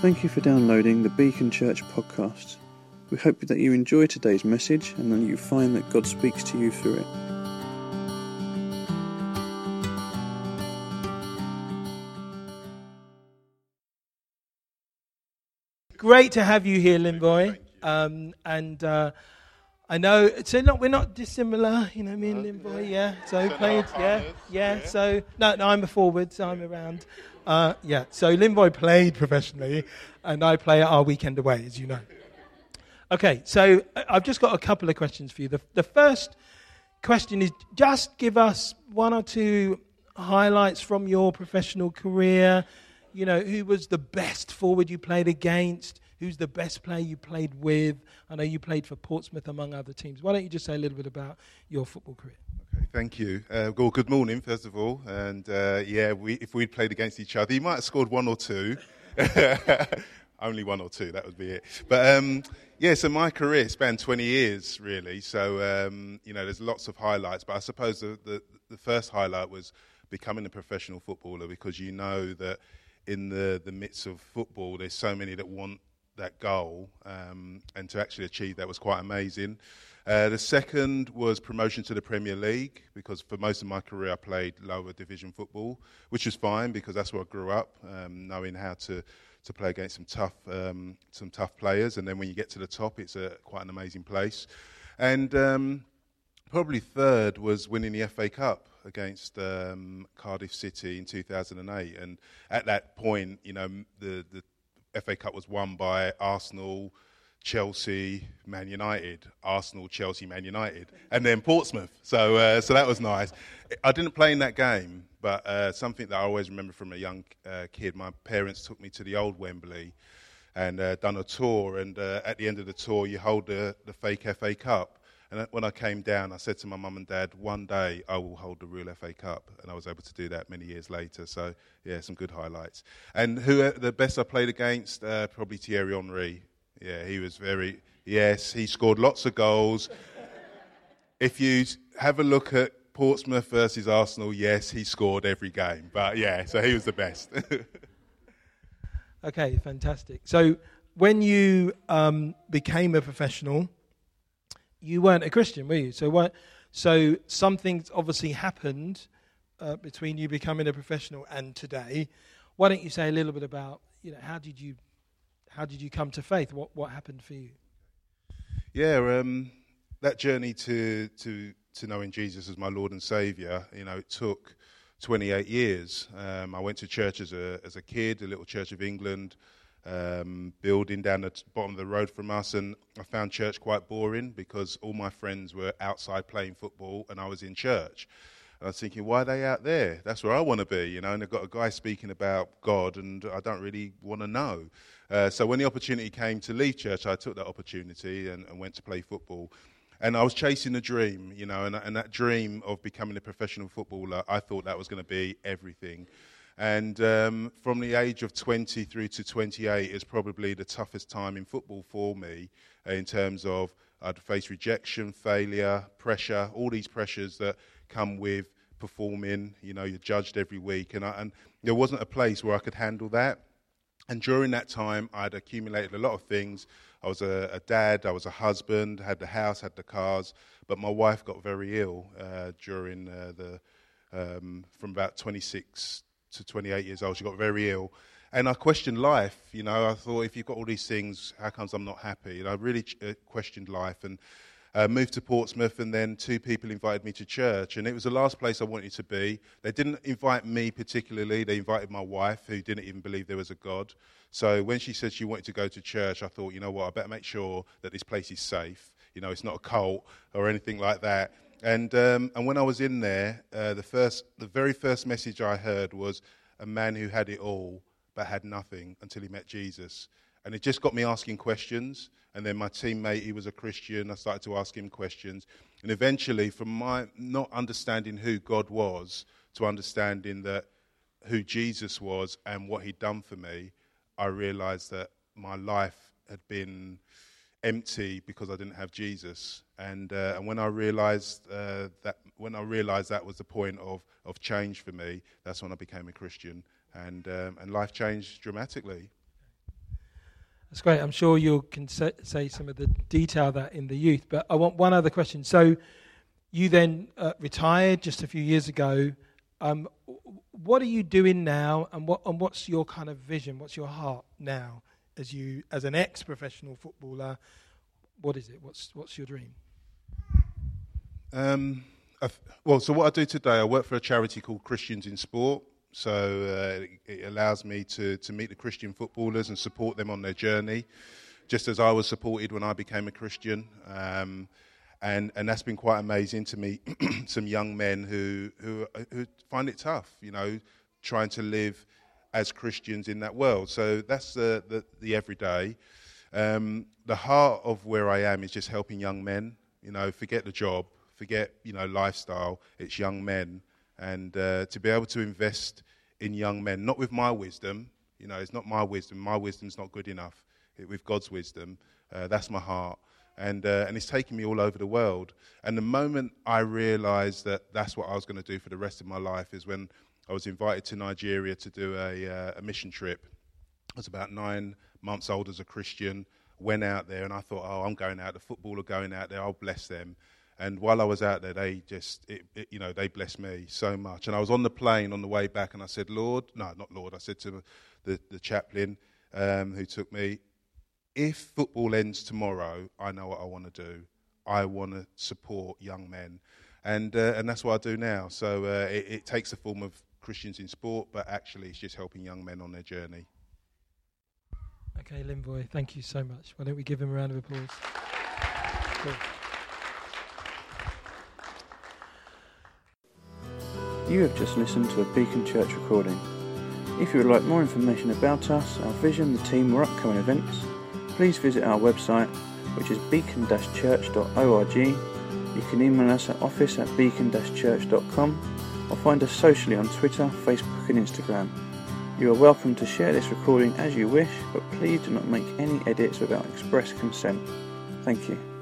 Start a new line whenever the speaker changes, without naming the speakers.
Thank you for downloading the Beacon Church podcast. We hope that you enjoy today's message and that you find that God speaks to you through it.
Great to have you here, Linvoy. Um, and uh, I know, so not, we're not dissimilar, you know, me and Linvoy, yeah. So played, yeah, yeah. So, no, no, I'm a forward, so I'm around. Uh, yeah, so Linvoy played professionally, and I play at our weekend away, as you know. Okay, so I've just got a couple of questions for you. The, the first question is just give us one or two highlights from your professional career. You know, who was the best forward you played against? Who's the best player you played with? I know you played for Portsmouth, among other teams. Why don't you just say a little bit about your football career?
Okay, thank you. Uh, well, good morning, first of all. And uh, yeah, we, if we'd played against each other, you might have scored one or two. Only one or two, that would be it. But um, yeah, so my career spanned 20 years, really. So, um, you know, there's lots of highlights. But I suppose the, the, the first highlight was becoming a professional footballer because you know that in the, the midst of football, there's so many that want that goal, um, and to actually achieve that was quite amazing. Uh, the second was promotion to the Premier League because for most of my career I played lower division football, which was fine because that's where I grew up, um, knowing how to, to play against some tough um, some tough players. And then when you get to the top, it's a, quite an amazing place. And um, probably third was winning the FA Cup against um, Cardiff City in 2008. And at that point, you know, the, the FA Cup was won by Arsenal, Chelsea, Man United, Arsenal, Chelsea, Man United, and then Portsmouth. So, uh, so that was nice. I didn't play in that game, but uh, something that I always remember from a young uh, kid. My parents took me to the old Wembley and uh, done a tour. And uh, at the end of the tour, you hold the, the fake FA Cup. And when I came down, I said to my mum and dad, one day I will hold the real FA Cup. And I was able to do that many years later. So, yeah, some good highlights. And who uh, the best I played against? Uh, probably Thierry Henry. Yeah, he was very, yes, he scored lots of goals. if you have a look at Portsmouth versus Arsenal, yes, he scored every game. But yeah, so he was the best.
Okay, fantastic. So when you um, became a professional, you weren't a Christian, were you? So what? So something's obviously happened uh, between you becoming a professional and today. Why don't you say a little bit about you know how did you how did you come to faith? What what happened for you?
Yeah, um, that journey to, to, to knowing Jesus as my Lord and Saviour, you know, it took 28 years. Um, I went to church as a, as a kid, a little church of England, um, building down the bottom of the road from us, and I found church quite boring because all my friends were outside playing football and I was in church. And I was thinking, why are they out there? That's where I want to be, you know. And I've got a guy speaking about God, and I don't really want to know. Uh, so when the opportunity came to leave church, I took that opportunity and, and went to play football. And I was chasing a dream, you know, and, and that dream of becoming a professional footballer, I thought that was going to be everything. And um, from the age of 20 through to 28 is probably the toughest time in football for me in terms of I'd face rejection, failure, pressure, all these pressures that come with performing. You know, you're judged every week. And, I, and there wasn't a place where I could handle that. And during that time, I'd accumulated a lot of things. I was a, a, dad, I was a husband, had the house, had the cars, but my wife got very ill uh, during uh, the, um, from about 26 to 28 years old. She got very ill. And I questioned life. You know, I thought, if you've got all these things, how comes I'm not happy? And I really ch- uh, questioned life. And uh, moved to Portsmouth, and then two people invited me to church, and it was the last place I wanted to be. They didn't invite me particularly; they invited my wife, who didn't even believe there was a God. So when she said she wanted to go to church, I thought, you know what, I better make sure that this place is safe. You know, it's not a cult or anything like that. And um, and when I was in there, uh, the first, the very first message I heard was a man who had it all but had nothing until he met Jesus. And it just got me asking questions. And then my teammate, he was a Christian. I started to ask him questions. And eventually, from my not understanding who God was to understanding that who Jesus was and what he'd done for me, I realized that my life had been empty because I didn't have Jesus. And, uh, and when I realized uh, that, when I realized that was the point of, of change for me, that's when I became a Christian. And, um, and life changed dramatically.
That's great. I'm sure you can say, some of the detail of that in the youth. But I want one other question. So, you then uh, retired just a few years ago. Um, what are you doing now, and what and what's your kind of vision? What's your heart now, as you as an ex-professional footballer? What is it? What's what's your dream?
Um, well, so what I do today, I work for a charity called Christians in Sport. So uh, it allows me to, to meet the Christian footballers and support them on their journey, just as I was supported when I became a Christian. Um, and, and that's been quite amazing to meet some young men who, who, who find it tough, you know, trying to live as Christians in that world. So that's the, the, the everyday. Um, the heart of where I am is just helping young men, you know, forget the job, forget, you know, lifestyle. It's young men and uh, to be able to invest in young men, not with my wisdom, you know, it's not my wisdom. My wisdom's not good enough. It, with God's wisdom, uh, that's my heart. And, uh, and it's taken me all over the world. And the moment I realized that that's what I was going to do for the rest of my life is when I was invited to Nigeria to do a, uh, a mission trip. I was about nine months old as a Christian, went out there, and I thought, oh, I'm going out, the football are going out there, I'll bless them. And while I was out there, they just, it, it, you know, they blessed me so much. And I was on the plane on the way back, and I said, Lord, no, not Lord, I said to the, the chaplain um, who took me, if football ends tomorrow, I know what I want to do. I want to support young men. And, uh, and that's what I do now. So uh, it, it takes the form of Christians in sport, but actually it's just helping young men on their journey.
Okay, Linvoy, thank you so much. Why don't we give him a round of applause? Cool.
You have just listened to a Beacon Church recording. If you would like more information about us, our vision, the team, or upcoming events, please visit our website, which is beacon-church.org. You can email us at office at beacon-church.com or find us socially on Twitter, Facebook, and Instagram. You are welcome to share this recording as you wish, but please do not make any edits without express consent. Thank you.